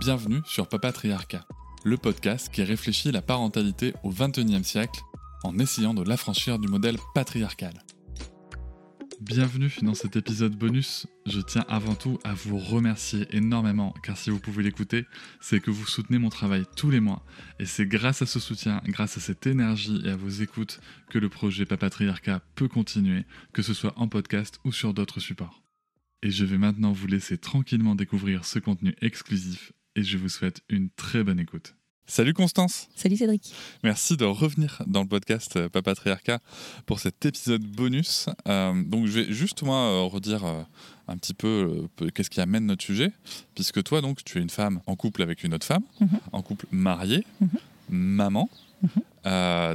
Bienvenue sur Papatriarcat, le podcast qui réfléchit la parentalité au XXIe siècle en essayant de l'affranchir du modèle patriarcal. Bienvenue dans cet épisode bonus. Je tiens avant tout à vous remercier énormément car si vous pouvez l'écouter, c'est que vous soutenez mon travail tous les mois et c'est grâce à ce soutien, grâce à cette énergie et à vos écoutes que le projet Papatriarcat peut continuer, que ce soit en podcast ou sur d'autres supports. Et je vais maintenant vous laisser tranquillement découvrir ce contenu exclusif et je vous souhaite une très bonne écoute. Salut Constance. Salut Cédric. Merci de revenir dans le podcast euh, Papatriarcat pour cet épisode bonus. Euh, donc je vais juste moi euh, redire un petit peu qu'est-ce qui amène notre sujet, puisque toi donc tu es une femme en couple avec une autre femme, Mhm. en couple marié, Mhm. maman Mhm.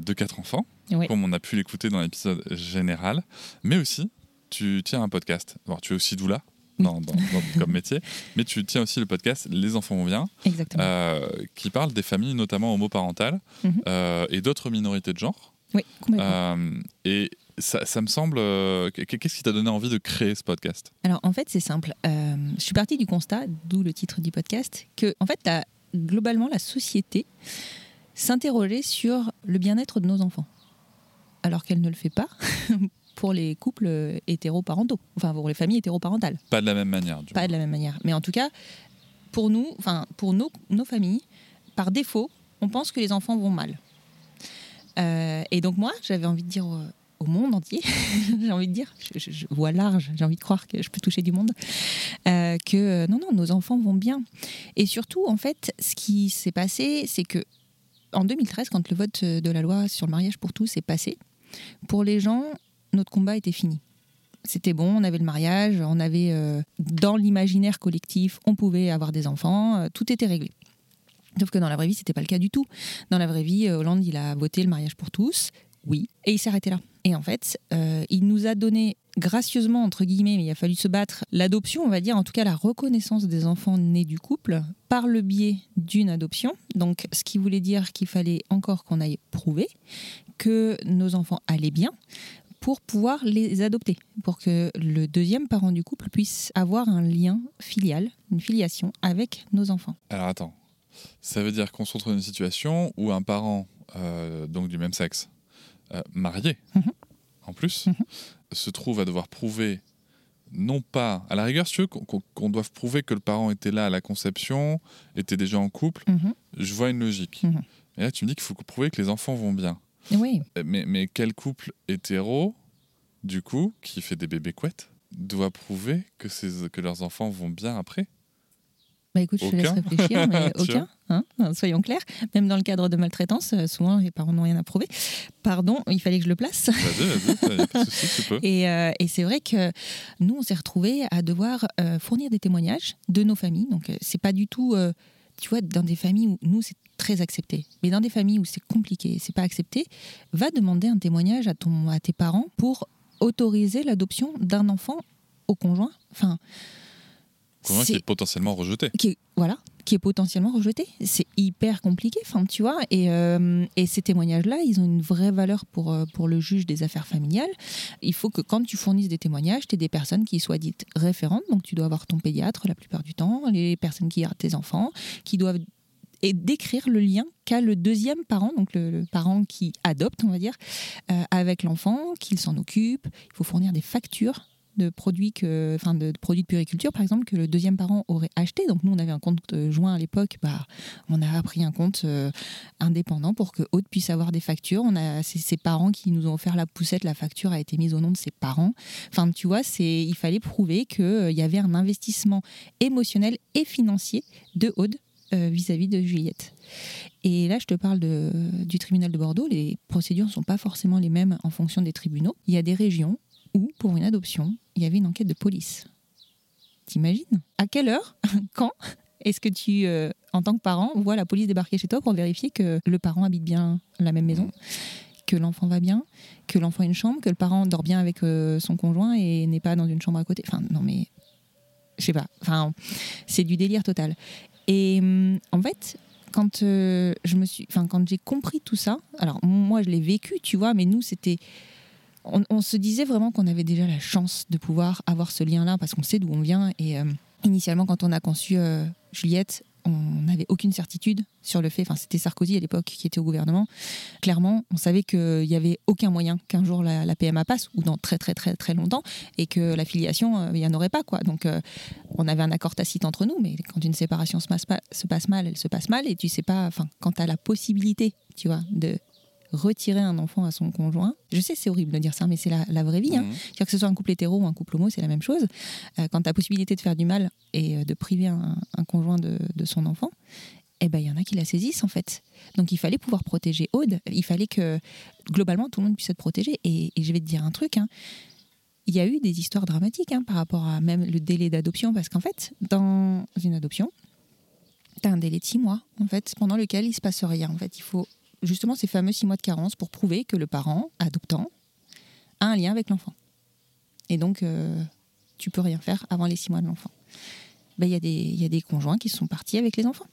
de quatre enfants, Oui. comme on a pu l'écouter dans l'épisode général, mais aussi tu tiens un podcast. Alors, tu es aussi doula. Dans- dans- dans- comme métier, mais tu tiens aussi le podcast Les enfants vont bien, Exactement. euh, qui parle des familles, notamment homoparentales euh, et d'autres minorités de genre. oui, complètement. Euh, et ça, ça me semble. euh, Qu'est-ce qui t'a donné envie de créer ce podcast? Alors en fait, c'est simple. Je suis partie du constat, d'où le titre du podcast, que en fait, la- globalement, la société s'interrogeait sur le bien-être de nos enfants, alors qu'elle ne le fait pas pour les couples hétéroparentaux, enfin pour les familles hétéroparentales. Pas de la même manière. Du Pas de la même manière. Mais en tout cas, pour nous, enfin pour nos, nos familles, par défaut, on pense que les enfants vont mal. Euh, et donc moi, j'avais envie de dire au, au monde entier, j'ai envie de dire, je, je- je vois large, j'ai envie de croire que je peux toucher du monde, euh, que euh, non, non, nos enfants vont bien. Et surtout, en fait, ce qui s'est passé, c'est que en 2013, quand le vote de la loi sur le mariage pour tous est passé, pour les gens, notre combat était fini. C'était bon, on avait le mariage, on avait euh, dans l'imaginaire collectif, on pouvait avoir des enfants, euh, tout était réglé. Sauf que dans la vraie vie, c'était pas le cas du tout. Dans la vraie vie, euh, Hollande, il a voté le mariage pour tous, oui, et il s'est arrêté là. Et en fait, il nous a donné gracieusement, entre guillemets, mais il a fallu se battre, l'adoption, on va dire, en tout cas la reconnaissance des enfants nés du couple par le biais d'une adoption. Donc, ce qui voulait dire qu'il fallait encore qu'on aille prouver que nos enfants allaient bien pour pouvoir les adopter, pour que le deuxième parent du couple puisse avoir un lien filial, une filiation avec nos enfants. Alors attends. Ça veut dire qu'on se retrouve dans une situation où un parent euh, donc du même sexe, euh, marié Mhm. en plus, Mhm. se trouve à devoir prouver, non pas, à la rigueur, si tu veux, qu'on doive prouver que le parent était là à la conception, était déjà en couple, Mhm. je vois une logique. Et là, tu me dis qu'il faut prouver que les enfants vont bien. Oui, Euh, Mais, mais quel couple hétéro, du coup, qui fait des bébés couettes, doit prouver que, ses- que leurs enfants vont bien après? Bah écoute, je te laisse réfléchir, mais aucun, hein, soyons clairs. Même dans le cadre de maltraitance, euh, souvent les parents n'ont rien à prouver. Pardon, il fallait que je le place. Vas-y, vas-y, y a pas de souci, tu peux. Et, euh, et c'est vrai que nous, on s'est retrouvés à devoir euh, fournir des témoignages de nos familles. Donc, euh, c'est pas du tout, tu vois, dans des familles où nous, c'est très accepté. Mais dans des familles où c'est compliqué, c'est pas accepté, va demander un témoignage à, ton, à tes parents pour autoriser l'adoption d'un enfant au conjoint. Enfin, Conjoint qui est potentiellement rejeté. qui voilà, qui est potentiellement rejeté. C'est hyper compliqué, enfin, tu vois. Et, euh, ces témoignages-là, ils ont une vraie valeur pour, euh, pour le juge des affaires familiales. Il faut que quand tu fournisses des témoignages, tu aies des personnes qui soient dites référentes. Donc, tu dois avoir ton pédiatre la plupart du temps, les personnes qui gardent tes enfants, qui doivent et décrire le lien qu'a le deuxième parent, donc le, le parent qui adopte, on va dire, euh, avec l'enfant, qu'il s'en occupe. Il faut fournir des factures de produits que, enfin de, de produits de puriculture par exemple que le deuxième parent aurait acheté. Donc nous on avait un compte euh, joint à l'époque, bah on a pris un compte euh, indépendant pour que Aude puisse avoir des factures. On a ses parents qui nous ont offert la poussette, la facture a été mise au nom de ses parents. Enfin tu vois, c'est il fallait prouver que euh, y avait un investissement émotionnel et financier de Aude euh, vis-à-vis de Juliette. Et là, je te parle de, du tribunal de Bordeaux. Les procédures ne sont pas forcément les mêmes en fonction des tribunaux. Il y a des régions où, pour une adoption, il y avait une enquête de police. t'imagines? À quelle heure? Quand? Est-ce que tu, euh, en tant que parent, vois la police débarquer chez toi pour vérifier que le parent habite bien la même maison, que l'enfant va bien, que l'enfant a une chambre, que le parent dort bien avec euh, son conjoint et n'est pas dans une chambre à côté? Enfin, non mais, je sais pas. Enfin, c'est du délire total. Et hum, en fait, quand euh, je me suis, enfin, quand j'ai compris tout ça, alors moi je l'ai vécu, tu vois, mais nous c'était on, se disait vraiment qu'on avait déjà la chance de pouvoir avoir ce lien-là parce qu'on sait d'où on vient. Et euh, initialement, quand on a conçu euh, Juliette, on n'avait aucune certitude sur le fait, enfin c'était Sarkozy à l'époque qui était au gouvernement, clairement on savait qu'il n'y avait aucun moyen qu'un jour la, PMA passe, ou dans très très très très longtemps, et que la filiation, euh, il n'y en aurait pas. quoi. Donc on avait un accord tacite entre nous, mais quand une séparation se passe, pas, se passe mal, elle se passe mal, et tu sais pas, enfin quand tu as la possibilité, tu vois, de retirer un enfant à son conjoint. Je sais, c'est horrible de dire ça, mais c'est la, la, vraie vie. Hein. Mmh. Que ce soit un couple hétéro ou un couple homo, c'est la même chose. Euh, quand tu as possibilité de faire du mal et euh, de priver un, un conjoint de, de, son enfant, eh ben il y en a qui la saisissent en fait. Donc il fallait pouvoir protéger Aude. Il fallait que globalement tout le monde puisse être protégé. Et, et je vais te dire un truc. Hein. Il y a eu des histoires dramatiques hein, par rapport à même le délai d'adoption, parce qu'en fait, dans une adoption, tu as un délai de six mois, en fait, pendant lequel il se passe rien. En fait, il faut justement ces fameux six mois de carence pour prouver que le parent adoptant a un lien avec l'enfant. Et donc, euh, tu peux rien faire avant les six mois de l'enfant. Ben, il ben, y, a des conjoints qui sont partis avec les enfants.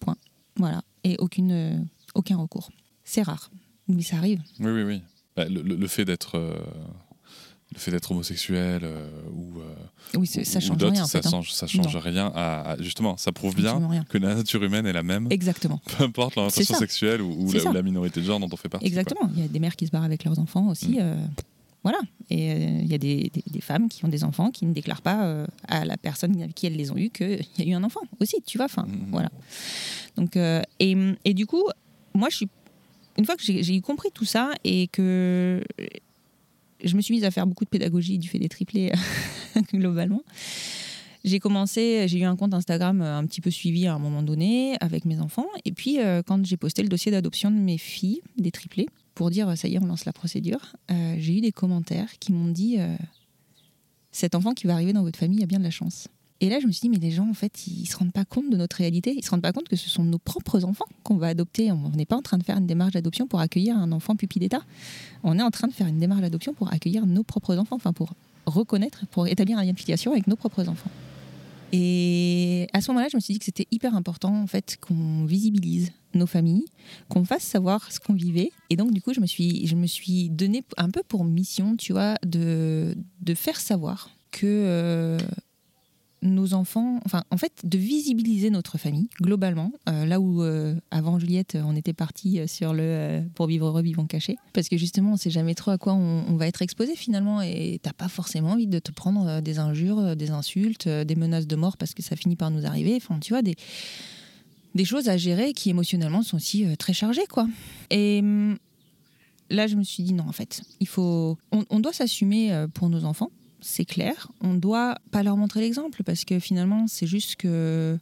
Point. Voilà. Et aucune, euh, aucun recours. C'est rare, mais ça arrive. Oui, oui, oui. Le, le, fait d'être euh, le fait d'être homosexuel euh, ou, euh, oui, ça change rien. En ça, fait, change, ça change rien. À, à, justement, ça prouve bien que la nature humaine est la même. Exactement. Peu importe l'orientation sexuelle ou, ou, la, ou, la, minorité de genre dont on fait partie. Exactement. Quoi. Il y a des mères qui se barrent avec leurs enfants aussi. Mm. Euh, voilà. Et il y a des, des, des, femmes qui ont des enfants qui ne déclarent pas à la personne avec qui elles les ont eus qu'il y a eu un enfant aussi, tu vois. Enfin, mm. voilà. Donc, et, et du coup, moi, je suis une fois que j'ai compris tout ça et que je me suis mise à faire beaucoup de pédagogie du fait des triplés globalement. J'ai commencé, j'ai eu un compte Instagram euh, un petit peu suivi à un moment donné avec mes enfants. Et puis, euh, quand j'ai posté le dossier d'adoption de mes filles, des triplés, pour dire ça y est, on lance la procédure, euh, j'ai eu des commentaires qui m'ont dit euh, cet enfant qui va arriver dans votre famille a bien de la chance. Et là, je me suis dit, mais les gens, en fait, ils se rendent pas compte de notre réalité. Ils se rendent pas compte que ce sont nos propres enfants qu'on va adopter. On n'est pas en train de faire une démarche d'adoption pour accueillir un enfant pupille d'État. On est en train de faire une démarche d'adoption pour accueillir nos propres enfants, enfin, pour reconnaître, pour établir un lien de filiation avec nos propres enfants. Et à ce moment-là, je me suis dit que c'était hyper important, en fait, qu'on visibilise nos familles, qu'on fasse savoir ce qu'on vivait. Et donc, du coup, je me suis, je me suis donné un peu pour mission, tu vois, de, de faire savoir que. Euh, nos enfants, enfin, en fait, de visibiliser notre famille globalement. Euh, là où euh, avant Juliette, on était parti sur le euh, pour vivre heureux, vivons cachés, parce que justement, on sait jamais trop à quoi on, va être exposé finalement, et t'as pas forcément envie de te prendre des injures, des insultes, des menaces de mort parce que ça finit par nous arriver. Enfin, tu vois des des choses à gérer qui émotionnellement sont aussi très chargées, quoi. Et hum, là, je me suis dit non, en fait, il faut, on doit s'assumer pour nos enfants c'est clair. On doit pas leur montrer l'exemple parce que finalement, c'est juste que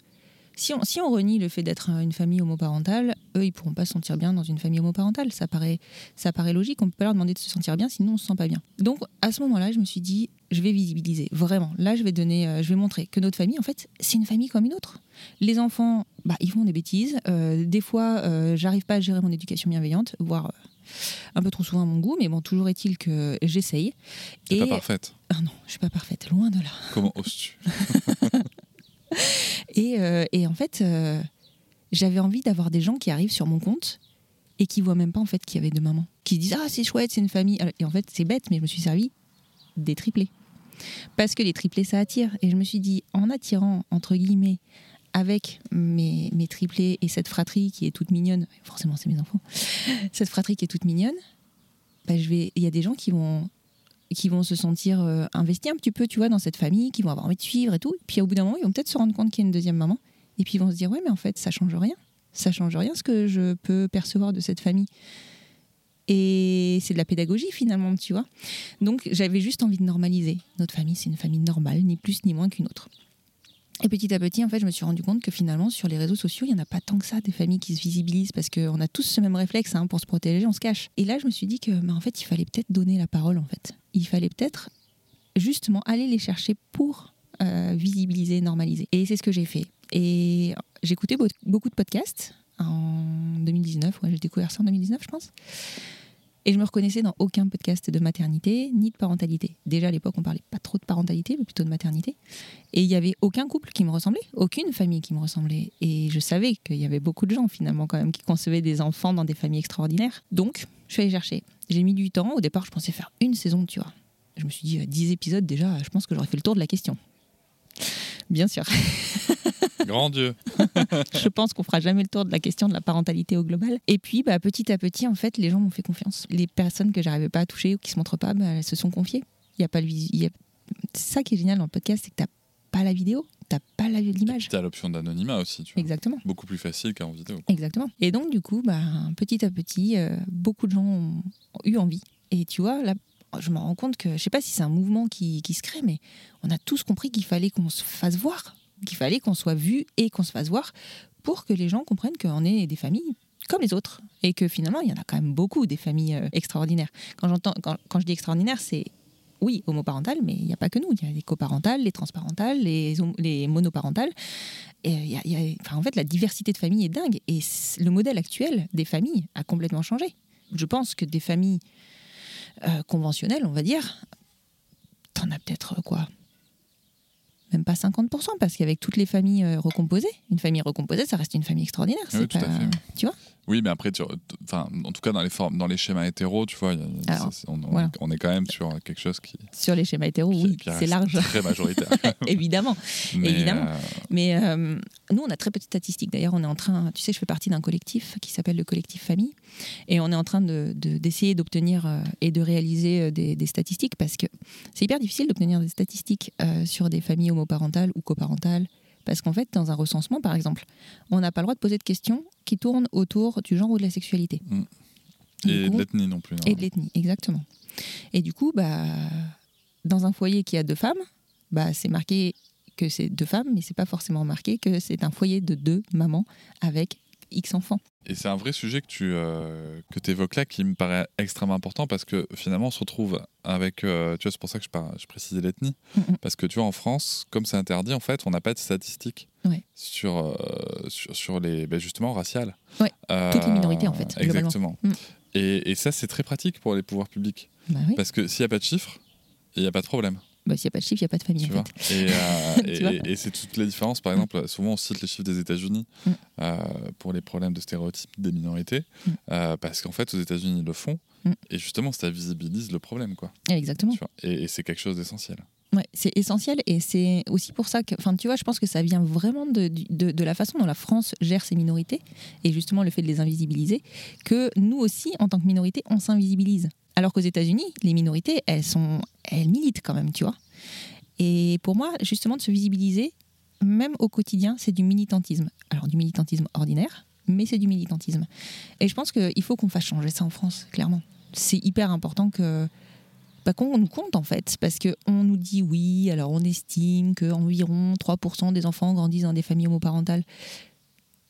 si on, si on renie le fait d'être une famille homoparentale, eux, ils pourront pas se sentir bien dans une famille homoparentale. Ça paraît, ça paraît logique. On peut pas leur demander de se sentir bien, sinon on se sent pas bien. Donc, à ce moment-là, je me suis dit, je vais visibiliser vraiment. Là, je vais donner, euh, je vais montrer que notre famille, en fait, c'est une famille comme une autre. Les enfants, bah, ils font des bêtises. Euh, des fois, euh, j'arrive pas à gérer mon éducation bienveillante, voire un peu trop souvent à mon goût, mais bon, toujours est-il que j'essaye. Et pas parfaite. Ah non, je suis pas parfaite, loin de là. Comment oses-tu et, euh, et, en fait, euh, j'avais envie d'avoir des gens qui arrivent sur mon compte et qui voient même pas en fait qu'il y avait deux mamans, qui se disent ah c'est chouette, c'est une famille. Et en fait, c'est bête, mais je me suis servi des triplés parce que les triplés ça attire. Et je me suis dit en attirant entre guillemets avec mes, triplés et cette fratrie qui est toute mignonne, forcément c'est mes enfants, cette fratrie qui est toute mignonne, bah, il y a des gens qui vont, qui vont se sentir euh, investis un petit peu, tu vois, dans cette famille, qui vont avoir envie de suivre et tout. Et puis au bout d'un moment, ils vont peut-être se rendre compte qu'il y a une deuxième maman, et puis ils vont se dire ouais, mais en fait, ça change rien, ça change rien ce que je peux percevoir de cette famille. Et c'est de la pédagogie finalement, tu vois. Donc j'avais juste envie de normaliser. Notre famille, c'est une famille normale, ni plus ni moins qu'une autre. Et petit à petit, en fait, je me suis rendu compte que finalement, sur les réseaux sociaux, il n'y en a pas tant que ça des familles qui se visibilisent parce qu'on a tous ce même réflexe hein, pour se protéger, on se cache. Et là, je me suis dit que, bah, en fait, il fallait peut-être donner la parole, en fait. Il fallait peut-être justement aller les chercher pour euh, visibiliser, normaliser. Et c'est ce que j'ai fait. Et j'écoutais beau- beaucoup de podcasts en 2019. Ouais, j'ai découvert ça en 2019, je pense. Et je me reconnaissais dans aucun podcast de maternité ni de parentalité. Déjà à l'époque, on parlait pas trop de parentalité, mais plutôt de maternité. Et il y avait aucun couple qui me ressemblait, aucune famille qui me ressemblait. Et je savais qu'il y avait beaucoup de gens finalement quand même qui concevaient des enfants dans des familles extraordinaires. Donc, je suis allée chercher. J'ai mis du temps. Au départ, je pensais faire une saison, tu vois. Je me suis dit, euh, 10 épisodes déjà, je pense que j'aurais fait le tour de la question. Bien sûr. Grand Dieu. je pense qu'on fera jamais le tour de la question de la parentalité au global. Et puis, bah, petit à petit, en fait, les gens m'ont fait confiance. Les personnes que j'arrivais pas à toucher ou qui se montrent pas, bah, elles se sont confiées. Il y a pas le y a- C'est ça qui est génial dans le podcast, c'est que t'as pas la vidéo, t'as pas la- l'image. Tu as l'option d'anonymat aussi, tu vois. Exactement. Beaucoup plus facile qu'en vidéo. Exactement. Et donc, du coup, bah, petit à petit, euh, beaucoup de gens ont, ont eu envie. Et tu vois, là, je me rends compte que, je sais pas si c'est un mouvement qui, qui se crée, mais on a tous compris qu'il fallait qu'on se fasse voir, qu'il fallait qu'on soit vu et qu'on se fasse voir pour que les gens comprennent qu'on est des familles comme les autres. Et que finalement, il y en a quand même beaucoup des familles euh, extraordinaires. Quand, j'entends, quand, quand je dis extraordinaire, c'est oui, homoparental, mais il n'y a pas que nous. Il y a les coparentales, les transparentales, les, les monoparentales. A- enfin, en fait, la diversité de familles est dingue. Et le modèle actuel des familles a complètement changé. Je pense que des familles euh, conventionnelles, on va dire, t'en as peut-être euh, quoi Même pas 50%, parce qu'avec toutes les familles euh, recomposées, une famille recomposée, ça reste une famille extraordinaire. Oui, c'est pas-. Tu vois? Oui, mais après, tu- enfin, en tout cas, dans les, formes, dans les schémas hétéros, tu vois, y a- Alors, on, on- voilà. on est quand même sur quelque chose qui, Sur les schémas hétéros, qui- oui, c'est large, très majoritaire. évidemment. Mais, Évidemment. euh, Mais euh, nous, on a très peu de statistiques. D'ailleurs, on est en train, tu sais, je fais partie d'un collectif qui s'appelle le collectif Famille. Et on est en train de- de- d'essayer d'obtenir euh, et de réaliser des, des statistiques parce que c'est hyper difficile d'obtenir des statistiques sur des familles homoparentales ou coparentales. Parce qu'en fait, dans un recensement, par exemple, on n'a pas le droit de poser de questions qui tournent autour du genre ou de la sexualité. Mm. Et coup- de l'ethnie non plus. non. et de l'ethnie, exactement. Et du coup, bah, dans un foyer qui a deux femmes, bah, c'est marqué que c'est deux femmes, mais c'est pas forcément marqué que c'est un foyer de deux mamans avec X enfants. Et c'est un vrai sujet que tu euh, que évoques là qui me paraît extrêmement important parce que finalement on se retrouve avec, euh, tu vois, c'est pour ça que je, par- je précisais l'ethnie, Mhm. parce que tu vois en France, comme c'est interdit, en fait, on n'a pas de statistiques Ouais. sur, euh, sur, sur les, ben, justement, raciales. Ouais, toutes les minorités, en fait. Exactement. Mhm. Et, et ça, c'est très pratique pour les pouvoirs publics. Bah oui. Parce que s'il n'y a pas de chiffres, il n'y a pas de problème. Bah, s'il n'y a pas de chiffre, il n'y a pas de famille. Tu en vois fait. et, euh, et- et c'est toute la différence. Par exemple, souvent on cite les chiffres des États-Unis Mm. euh, pour les problèmes de stéréotypes des minorités, Mm. euh, parce qu'en fait, aux États-Unis, ils le font. Mm. Et justement, ça visibilise le problème. Quoi, Exactement. et, et c'est quelque chose d'essentiel. Ouais, c'est essentiel et c'est aussi pour ça que, enfin, tu vois, je pense que ça vient vraiment de, de, de la façon dont la France gère ses minorités et justement le fait de les invisibiliser, que nous aussi, en tant que minorité, on s'invisibilise. Alors qu'aux États-Unis, les minorités, elles sont, elles militent quand même, tu vois. Et pour moi, justement, de se visibiliser, même au quotidien, c'est du militantisme. Alors du militantisme ordinaire, mais c'est du militantisme. Et je pense qu'il faut qu'on fasse changer ça en France, clairement. C'est hyper important que bah, qu'on nous compte en fait, parce qu'on nous dit oui, alors on estime qu'environ 3% des enfants grandissent dans des familles homoparentales.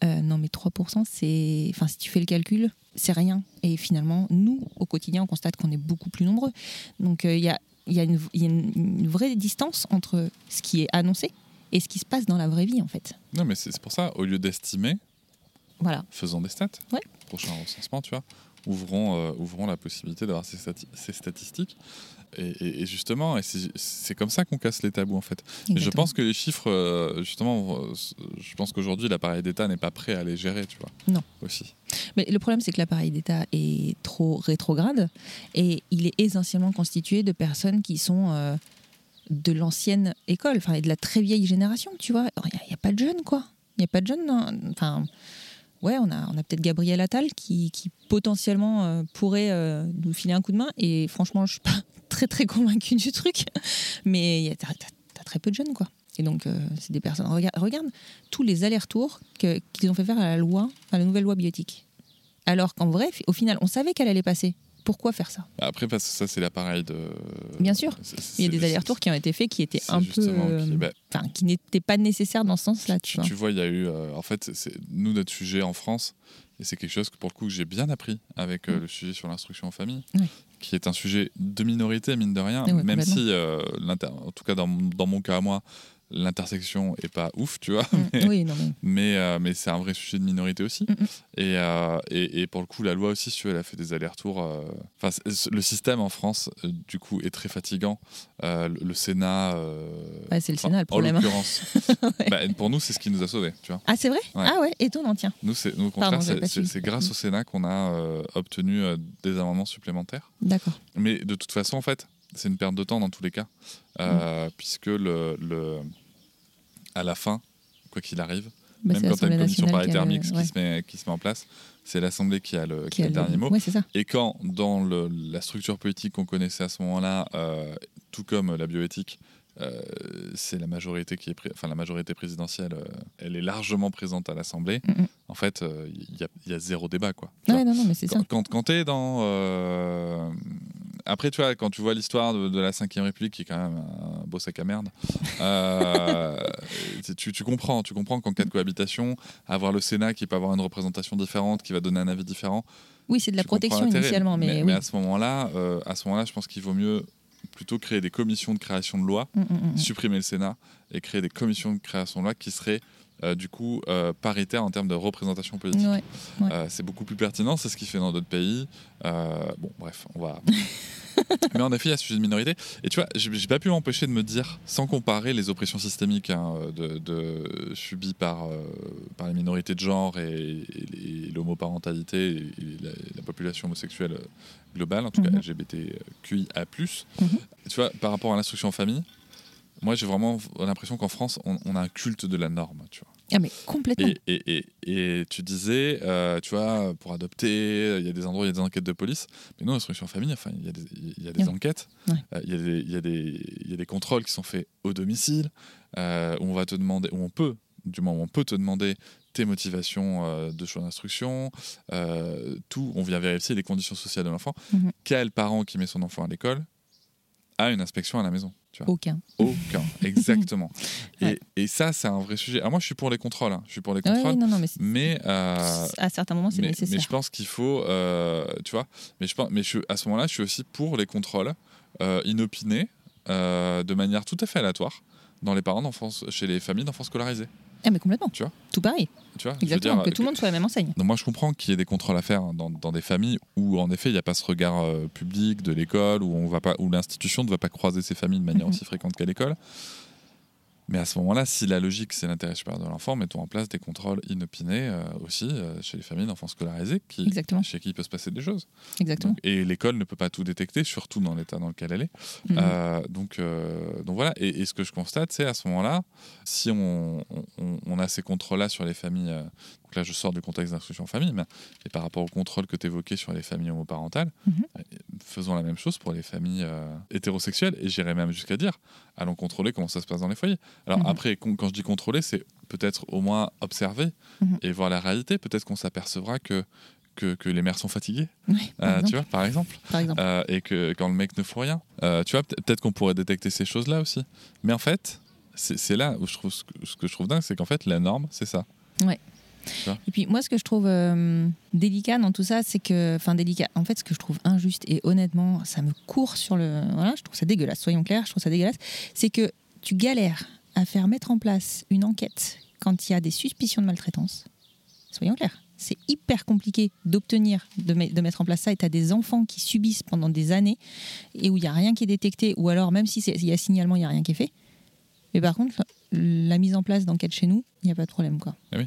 Euh, non mais 3%, c'est... Enfin si tu fais le calcul, c'est rien. Et finalement, nous, au quotidien, on constate qu'on est beaucoup plus nombreux. Donc euh, il y, a, il y a, une, il y a une- une vraie distance entre ce qui est annoncé et ce qui se passe dans la vraie vie en fait. Non, mais c'est c'est pour ça, au lieu d'estimer, Voilà. faisons des stats. Ouais. Prochain recensement, tu vois. Ouvrons, euh, ouvrons la possibilité d'avoir ces, stati- ces statistiques. Et, justement, et c'est comme ça qu'on casse les tabous en fait. Je pense que les chiffres, euh, justement, je pense qu'aujourd'hui l'appareil d'État n'est pas prêt à les gérer, tu vois. Non. Aussi. Mais le problème, c'est que l'appareil d'État est trop rétrograde et il est essentiellement constitué de personnes qui sont euh, de l'ancienne école, enfin, et de la très vieille génération, tu vois. Il n'y a, pas de jeunes, quoi. Il n'y a pas de jeunes. Enfin, ouais, on a, on a peut-être Gabriel Attal qui, qui potentiellement euh, pourrait euh, nous filer un coup de main. Et franchement, je suis pas très, très convaincue du truc. Mais il y a- t'as t'as très peu de jeunes, quoi. Et donc, euh, c'est des personnes. Regarde, regarde tous les allers-retours qu'ils ont fait faire à la loi, à la nouvelle loi biotique. Alors qu'en vrai, au final, on savait qu'elle allait passer. Pourquoi faire ça? Après, parce que ça, c'est l'appareil de. Bien sûr. Il y a des allers-retours qui ont été faits qui étaient un peu. euh, qui- bah, Enfin, qui n'étaient pas nécessaires dans ce sens-là, tu tu, vois. il y a eu. euh, en fait, c'est nous, notre sujet en France, et c'est quelque chose que pour le coup, que j'ai bien appris avec euh, Mm. le sujet sur l'instruction en famille, Ouais. Qui est un sujet de minorité, mine de rien, même si, euh, en tout cas dans, dans mon cas à moi, l'intersection est pas ouf, tu vois. Mm. Mais, Oui, non, mais. mais, euh, mais c'est un vrai sujet de minorité aussi. Mm, mm. Et, euh, et, et pour le coup, la loi aussi, elle a fait des allers-retours. euh, Enfin, le système en France, du coup, est très fatigant. Euh, le, le Sénat. Ouais, c'est le Sénat le problème. En l'occurrence. Ouais. bah, pour nous, c'est ce qui nous a sauvés, tu vois. Ah, c'est vrai? Ouais. Ah ouais, étonnant, tiens. Nous, c'est, au contraire, c'est, grâce au Sénat qu'on a obtenu des amendements supplémentaires. D'accord. Mais de toute façon, en fait, c'est une perte de temps dans tous les cas, puisque le, le, à la fin, quoi qu'il arrive, Bah, même quand tu as une commission nationale qui ouais, qui, se met, qui se met en place, c'est l'Assemblée qui a le, qui a dernier mot. Ouais. Et quand, dans le- la structure politique qu'on connaissait à ce moment-là, euh, tout comme la bioéthique, euh, c'est la majorité qui est, enfin la majorité présidentielle, euh, elle est largement présente à l'Assemblée. Mm, mm. En fait, euh, il y, a- il y a zéro débat, quoi. Ouais, non, non, mais c'est ça. quand, quand, t'es dans. Après, tu vois, quand tu vois l'histoire de, de la Ve République, qui est quand même un beau sac à merde, euh, tu, tu comprends, tu comprends qu'en cas de cohabitation, avoir le Sénat qui peut avoir une représentation différente, qui va donner un avis différent, Oui, c'est de la protection initialement, mais, oui. à ce moment-là, euh, à ce moment-là, je pense qu'il vaut mieux plutôt créer des commissions de création de loi, Mm, mm, mm. supprimer le Sénat et créer des commissions de création de loi qui seraient euh, du coup euh, paritaires en termes de représentation politique. Ouais. Ouais. Euh, c'est beaucoup plus pertinent, c'est ce qui fait dans d'autres pays. Bon, bref, on va. Mais en effet, il y a ce sujet de minorité. Et tu vois, j'ai pas pu m'empêcher de me dire, sans comparer les oppressions systémiques hein, de, de- subies par, euh, par les minorités de genre et, et- et l'homoparentalité et, la, la population homosexuelle euh, globale, en tout Mhm. cas LGBTQIA. Mhm. Tu vois, par rapport à l'instruction en famille, moi j'ai vraiment l'impression qu'en France, on, on a un culte de la norme. Tu vois. Ah, mais complètement. Et, et, et, et tu disais, euh, tu vois, pour adopter, il y a des endroits, il y a des enquêtes de police. Mais non, l'instruction en famille, enfin, il y a des, il y a des enquêtes, Ouais. euh, il y, a des- il y, a des- il y a des contrôles qui sont faits au domicile, euh, où on va te demander, où on peut, du moment où on peut te demander tes motivations de choix d'instruction, tout, on vient vérifier les conditions sociales de l'enfant. Mhm. Quel parent qui met son enfant à l'école a une inspection à la maison tu vois Aucun. Aucun, exactement. Ouais. et, et ça, c'est un vrai sujet. Alors moi, je suis pour les contrôles. hein. Je suis pour les contrôles. ouais, non, non, mais euh, à certains moments, c'est nécessaire. mais je pense qu'il faut, euh, tu vois, mais, je pense, mais je, à ce moment-là, je suis aussi pour les contrôles euh, inopinés, de manière tout à fait aléatoire, dans les parents d'enfance, chez les familles d'enfants scolarisés. Ah, mais complètement. Tu vois Tout pareil. Tu vois, Exactement. dire, que tout le monde soit à la même enseigne. donc moi, je comprends qu'il y ait des contrôles à faire dans, dans des familles où, en effet, il n'y a pas ce regard euh, public de l'école, où on va pas, où l'institution ne va pas croiser ses familles de manière Mhm. aussi fréquente qu'à l'école. Mais à ce moment-là, si la logique c'est l'intérêt supérieur de l'enfant, mettons en place des contrôles inopinés euh, aussi euh, chez les familles d'enfants scolarisés, qui, Exactement. chez qui il peut se passer des choses. Exactement. Donc- et l'école ne peut pas tout détecter, surtout dans l'état dans lequel elle est. Mhm. Euh, donc, donc voilà, et, et ce que je constate, c'est à ce moment-là, si on, on- on a ces contrôles-là sur les familles, donc là je sors du contexte d'instruction en famille, mais et par rapport au contrôle que tu évoquais sur les familles homoparentales, Mhm. faisons la même chose pour les familles hétérosexuelles, et j'irais même jusqu'à dire, allons contrôler comment ça se passe dans les foyers. Alors Mhm. après, quand je dis contrôler, c'est peut-être au moins observer Mhm. et voir la réalité, peut-être qu'on s'apercevra que, que, que les mères sont fatiguées, Ouais, euh, tu vois, par exemple. par exemple. Euh, et que quand le mec ne fout rien, euh, tu vois, peut- peut-être qu'on pourrait détecter ces choses-là aussi. Mais en fait, c'est là où je trouve ce que, je trouve dingue, c'est qu'en fait, la norme, c'est ça. Et puis moi, ce que je trouve euh, délicat dans tout ça, c'est que, enfin délicat. En fait, ce que je trouve injuste et honnêtement, ça me court sur le, voilà, je trouve ça dégueulasse. Soyons clairs, je trouve ça dégueulasse. C'est que tu galères à faire mettre en place une enquête quand il y a des suspicions de maltraitance. Soyons clairs. C'est hyper compliqué d'obtenir, de, me- de mettre en place ça. Et tu as des enfants qui subissent pendant des années et où il n'y a rien qui est détecté, ou alors même s'il y a signalement, il n'y a rien qui est fait. Mais par contre, la mise en place d'enquête chez nous, il n'y a pas de problème. quoi. Ah oui.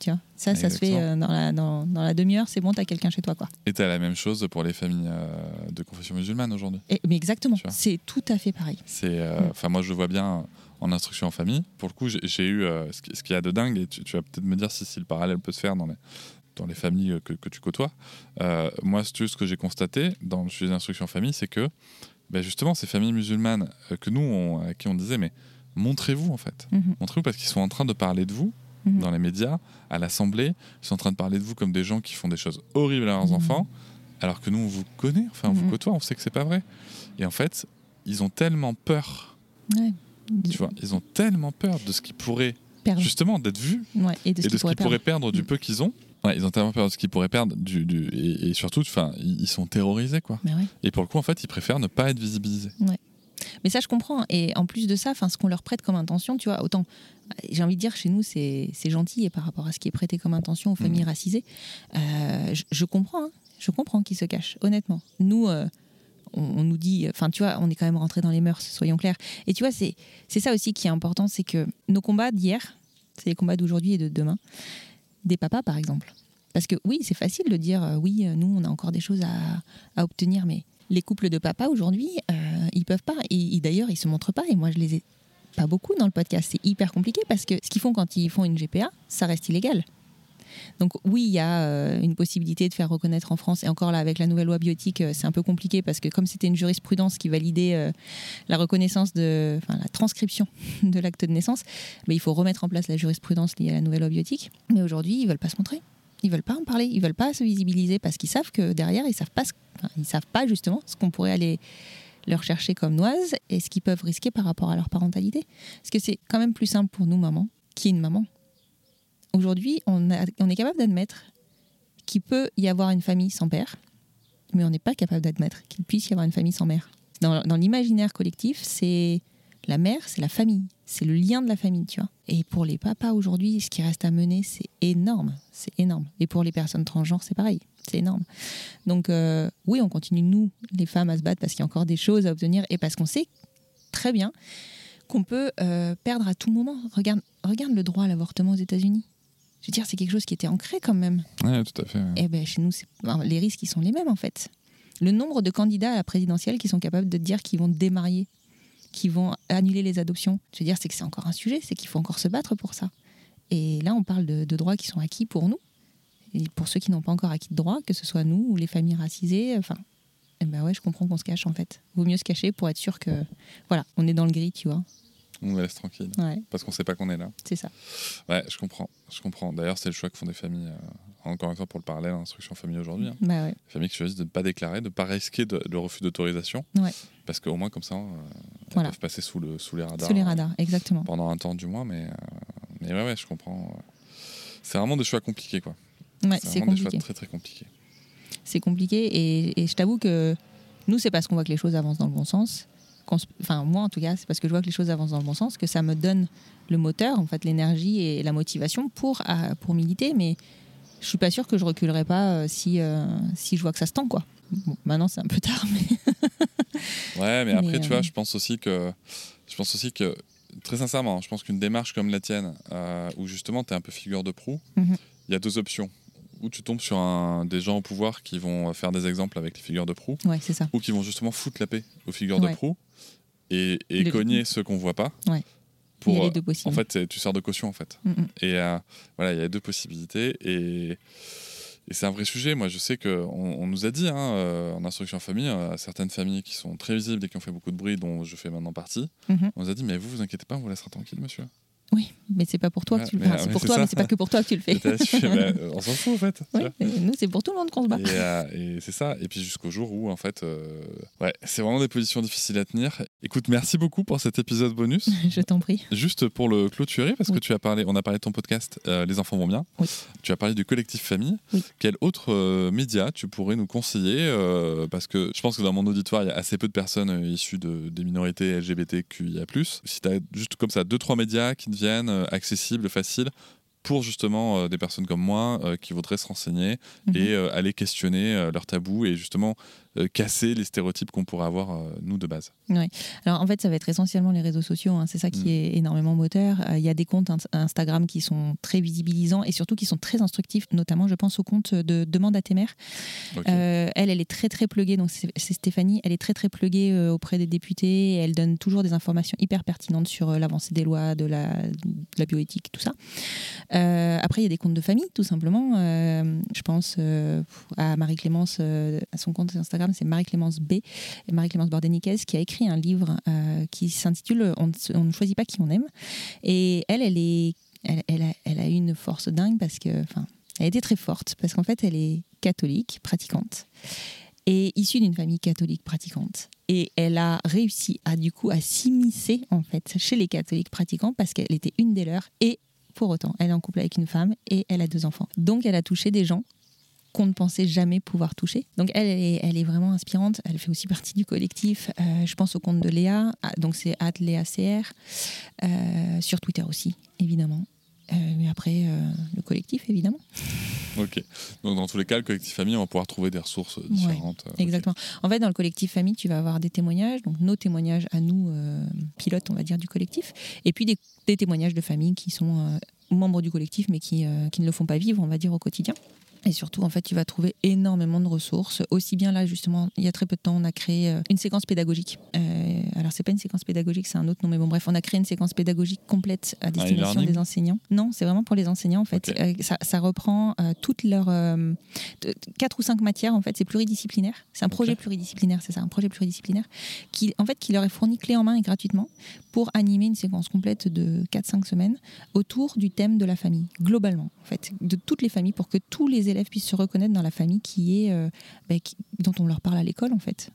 Tu vois, ça, ça se fait euh, dans la, dans, dans la demi-heure, c'est bon, t'as quelqu'un chez toi. quoi. Et t'as la même chose pour les familles euh, de confession musulmane aujourd'hui. Et- mais exactement, c'est tout à fait pareil. C'est, euh, Mm. enfin, moi, je vois bien en instruction en famille. Pour le coup, j'ai eu euh, ce qui- ce qu'il y a de dingue, et tu, tu vas peut-être me dire si, si le parallèle peut se faire dans les, dans les familles euh, que, que tu côtoies. Euh, moi, ce que j'ai constaté dans le sujet d'instruction en famille, c'est que ben, justement, ces familles musulmanes que nous, on, à qui on disait, mais montrez-vous en fait. Mhm, Montrez-vous parce qu'ils sont en train de parler de vous mhm. dans les médias, à l'Assemblée. Ils sont en train de parler de vous comme des gens qui font des choses horribles à leurs Mhm. enfants, alors que nous, on vous connaît, enfin, on vous côtoie, on sait que c'est pas vrai. Et en fait, ils ont tellement peur, Ouais. Tu vois, ils ont tellement peur de ce qui pourrait, Perdre. justement, d'être vu Ouais, et de ce et de qu'ils ce pourraient qu'ils pourraient perdre. du Mm. peu qu'ils ont. Ouais, ils ont tellement peur de ce qu'ils pourraient perdre du, du- et, et surtout, enfin, ils sont terrorisés, quoi. Mais ouais. Et pour le coup, en fait, ils préfèrent ne pas être visibilisés. Mais ça, je comprends. Et en plus de ça, enfin, ce qu'on leur prête comme intention, tu vois, autant, j'ai envie de dire, chez nous, c'est gentil et par rapport à ce qui est prêté comme intention aux familles Mhm. racisées, euh, je, je comprends, hein. je comprends qu'ils se cachent, honnêtement. Nous, euh, on, nous dit, enfin, tu vois, on est quand même rentré dans les mœurs, soyons clairs. Et tu vois, c'est ça aussi qui est important, c'est que nos combats d'hier, c'est les combats d'aujourd'hui et de demain, des papas, par exemple. Parce que oui, c'est facile de dire, euh, oui, nous, on a encore des choses à, à obtenir, mais les couples de papas aujourd'hui, euh, ils peuvent pas. Et, et d'ailleurs, ils se montrent pas. Et moi, je les ai pas beaucoup dans le podcast. C'est hyper compliqué parce que ce qu'ils font quand ils font une GPA, ça reste illégal. Donc oui, il y a euh, une possibilité de faire reconnaître en France. Et encore là, avec la nouvelle loi biotique, euh, c'est un peu compliqué parce que comme c'était une jurisprudence qui validait euh, la reconnaissance de, enfin la transcription de l'acte de naissance, mais il faut remettre en place la jurisprudence liée à la nouvelle loi biotique. Mais aujourd'hui, ils veulent pas se montrer. Ils veulent pas en parler. Ils veulent pas se visibiliser parce qu'ils savent que derrière, ils savent pas, ce- ils savent pas justement ce qu'on pourrait aller leur chercher comme noise et ce qu'ils peuvent risquer par rapport à leur parentalité. Parce que c'est quand même plus simple pour nous, maman, qui est une maman. Aujourd'hui, on, est capable d'admettre qu'il peut y avoir une famille sans père, mais on n'est pas capable d'admettre qu'il puisse y avoir une famille sans mère. Dans, l'imaginaire collectif, c'est la mère, c'est la famille, c'est le lien de la famille, tu vois. Et pour les papas aujourd'hui, ce qui reste à mener, c'est énorme, c'est énorme. Et pour les personnes transgenres, c'est pareil, c'est énorme. Donc euh, oui, on continue, nous, les femmes, à se battre parce qu'il y a encore des choses à obtenir et parce qu'on sait très bien qu'on peut euh, perdre à tout moment. Regarde le droit à l'avortement aux États-Unis. Je veux dire, c'est quelque chose qui était ancré quand même. Ouais, tout à fait. ouais. Eh ben, chez nous, enfin, les risques, ils sont les mêmes, en fait. Le nombre de candidats à la présidentielle qui sont capables de dire qu'ils vont démarier, qu'ils vont annuler les adoptions, je veux dire, c'est que c'est encore un sujet, c'est qu'il faut encore se battre pour ça. Et là, on parle de, de droits qui sont acquis pour nous, et pour ceux qui n'ont pas encore acquis de droits, que ce soit nous ou les familles racisées, enfin... Eh ben ouais, je comprends qu'on se cache, en fait. Vaut mieux se cacher pour être sûr que... Voilà, on est dans le gris, tu vois. On nous laisse tranquille. Ouais, Parce qu'on sait pas qu'on est là. c'est ça. Ouais, je comprends. Je comprends. D'ailleurs, c'est le choix que font des familles. euh, encore une fois, pour le parallèle, l'instruction famille aujourd'hui. hein. Bah ouais. Des familles qui choisissent de ne pas déclarer, de ne pas risquer de, le refus d'autorisation. Ouais. Parce qu'au moins, comme ça, euh, elles Voilà. peuvent passer sous, le, sous les radars. Sous les euh, radars, exactement. pendant un temps, du moins. Mais, euh, mais ouais, ouais, je comprends. C'est vraiment des choix compliqués, quoi. Ouais, c'est vraiment des choix compliqué. très, très compliqués. c'est compliqué et, et je t'avoue que nous c'est parce qu'on voit que les choses avancent dans le bon sens enfin moi en tout cas c'est parce que je vois que les choses avancent dans le bon sens que ça me donne le moteur en fait l'énergie et la motivation pour à- pour militer mais je suis pas sûre que je reculerai pas euh, si euh, si je vois que ça se tend quoi bon, maintenant c'est un peu tard mais Ouais, mais Mais, après, tu euh, vois, je pense aussi que. Je pense aussi que. Très sincèrement, je pense qu'une démarche comme la tienne, euh, où justement tu es un peu figure de proue, il Mhm. y a deux options. Ou tu tombes sur un, des gens au pouvoir qui vont faire des exemples avec les figures de proue, ouais c'est ça ou qui vont justement foutre la paix aux figures Ouais. de proue et, cogner ceux qu'on voit pas. Ouais. Pour, il y a les euh, deux en fait, tu sers de caution en fait. Mm, mm. Et euh, voilà, il y a deux possibilités. Et, et c'est un vrai sujet. Moi, je sais qu'on on nous a dit hein, euh, en instruction en famille, euh, certaines familles qui sont très visibles et qui ont fait beaucoup de bruit, dont je fais maintenant partie, Mhm. on nous a dit Mais vous, vous inquiétez pas, on vous laissera tranquille, monsieur. Oui mais c'est pas pour toi que tu le enfin, c'est pour toi ça. mais c'est pas que pour toi que tu le fais là, fais, euh, on s'en fout en fait. Oui, c'est pour tout le monde qu'on se bat Et, euh, et c'est ça. Et puis jusqu'au jour où, en fait, euh, ouais, c'est vraiment des positions difficiles à tenir. Écoute, merci beaucoup pour cet épisode bonus. je t'en prie Juste pour le clôturer, parce que tu as parlé, on a parlé de ton podcast euh, Les enfants vont bien. Oui. Tu as parlé du collectif famille. Oui. Quel autre média tu pourrais nous conseiller Parce que je pense que dans mon auditoire, il y a assez peu de personnes issues de, des minorités LGBTQIA. Si tu as juste comme ça deux, trois médias qui deviennent euh, accessibles, faciles pour justement euh, des personnes comme moi euh, qui voudraient se renseigner Mhm. et euh, aller questionner leurs tabous et justement casser les stéréotypes qu'on pourrait avoir euh, nous de base. Alors en fait, ça va être essentiellement les réseaux sociaux. hein. C'est ça qui Mm. est énormément moteur. Euh, Il y a des comptes ins- Instagram qui sont très visibilisants et surtout qui sont très instructifs. Notamment, je pense au compte de Demande à tes mères. Euh, elle, elle est très très pluguée. Donc c'est Stéphanie. Elle est très très pluguée euh, auprès des députés. Et elle donne toujours des informations hyper pertinentes sur euh, l'avancée des lois, de la, de la bioéthique, tout ça. Euh, après, il y a des comptes de famille, tout simplement. Euh, je pense euh, à Marie-Clémence, euh, à son compte Instagram, c'est Marie-Clémence B, et Marie-Clémence Bordeniquez, qui a écrit un livre euh, qui s'intitule on, ne choisit pas qui on aime. Et elle, elle, est, elle, a, elle a eu une force dingue parce que, enfin, elle été très forte parce qu'en fait, elle est catholique, pratiquante, et issue d'une famille catholique pratiquante. Et elle a réussi à, du coup, à s'immiscer, en fait, chez les catholiques pratiquants parce qu'elle était une des leurs et pour autant, elle est en couple avec une femme et elle a deux enfants. Donc, elle a touché des gens qu'on ne pensait jamais pouvoir toucher. Donc elle, elle est, vraiment inspirante. Elle fait aussi partie du collectif. Euh, je pense au compte de Léa, ah, donc c'est @léacr euh, sur Twitter aussi, évidemment. Euh, mais après, le collectif, évidemment. Ok. Donc, dans tous les cas, le collectif famille, on va pouvoir trouver des ressources différentes. exactement. En fait, dans le collectif famille, tu vas avoir des témoignages, donc nos témoignages à nous, pilotes, on va dire, du collectif, et puis des, des témoignages de familles qui sont membres du collectif, mais qui, qui ne le font pas vivre, on va dire, au quotidien. Et surtout, en fait, tu vas trouver énormément de ressources. Aussi bien là, justement, il y a très peu de temps, on a créé euh, une séquence pédagogique. Euh, alors, c'est pas une séquence pédagogique, c'est un autre nom, mais bon, bref, on a créé une séquence pédagogique complète à destination des enseignants. Non, c'est vraiment pour les enseignants, en fait. Euh, ça, reprend toutes leurs quatre ou cinq matières, en fait, c'est pluridisciplinaire. C'est un projet pluridisciplinaire, c'est ça, un projet pluridisciplinaire qui, en fait, qui leur est fourni clé en main et gratuitement pour animer une séquence complète de 4-5 semaines autour du thème de la famille, globalement, en fait, de toutes les familles, pour que tous les élèves puissent se reconnaître dans la famille qui est, euh, bah, dont on leur parle à l'école en fait.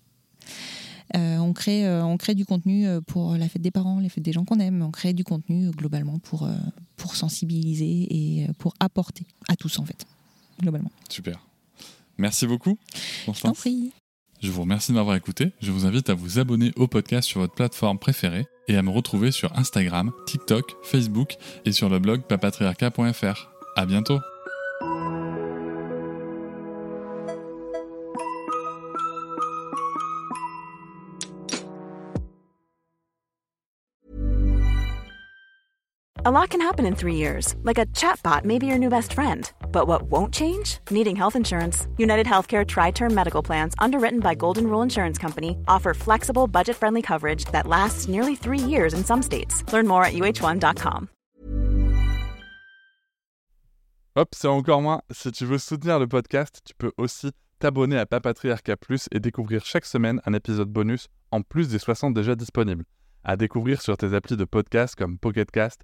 Euh, on, crée, euh, on crée du contenu pour la fête des parents, les fêtes des gens qu'on aime. On crée du contenu globalement pour, pour sensibiliser et pour apporter à tous en fait, globalement. Super. Merci beaucoup. Je t'en prie. Je vous remercie de m'avoir écouté. Je vous invite à vous abonner au podcast sur votre plateforme préférée et à me retrouver sur Instagram, TikTok, Facebook et sur le blog papatriarca.fr. À bientôt. A lot can happen in three years, like a chatbot may be your new best friend. But what won't change? Needing health insurance. United Healthcare Tri Term Medical Plans, underwritten by Golden Rule Insurance Company, offer flexible, budget friendly coverage that lasts nearly three years in some states. Learn more at uh1.com. Hop, c'est encore moins. Si tu veux soutenir le podcast, tu peux aussi t'abonner à Papatriarca Plus et découvrir chaque semaine un épisode bonus en plus des 60 déjà disponibles. À découvrir sur tes applis de podcast comme Pocketcast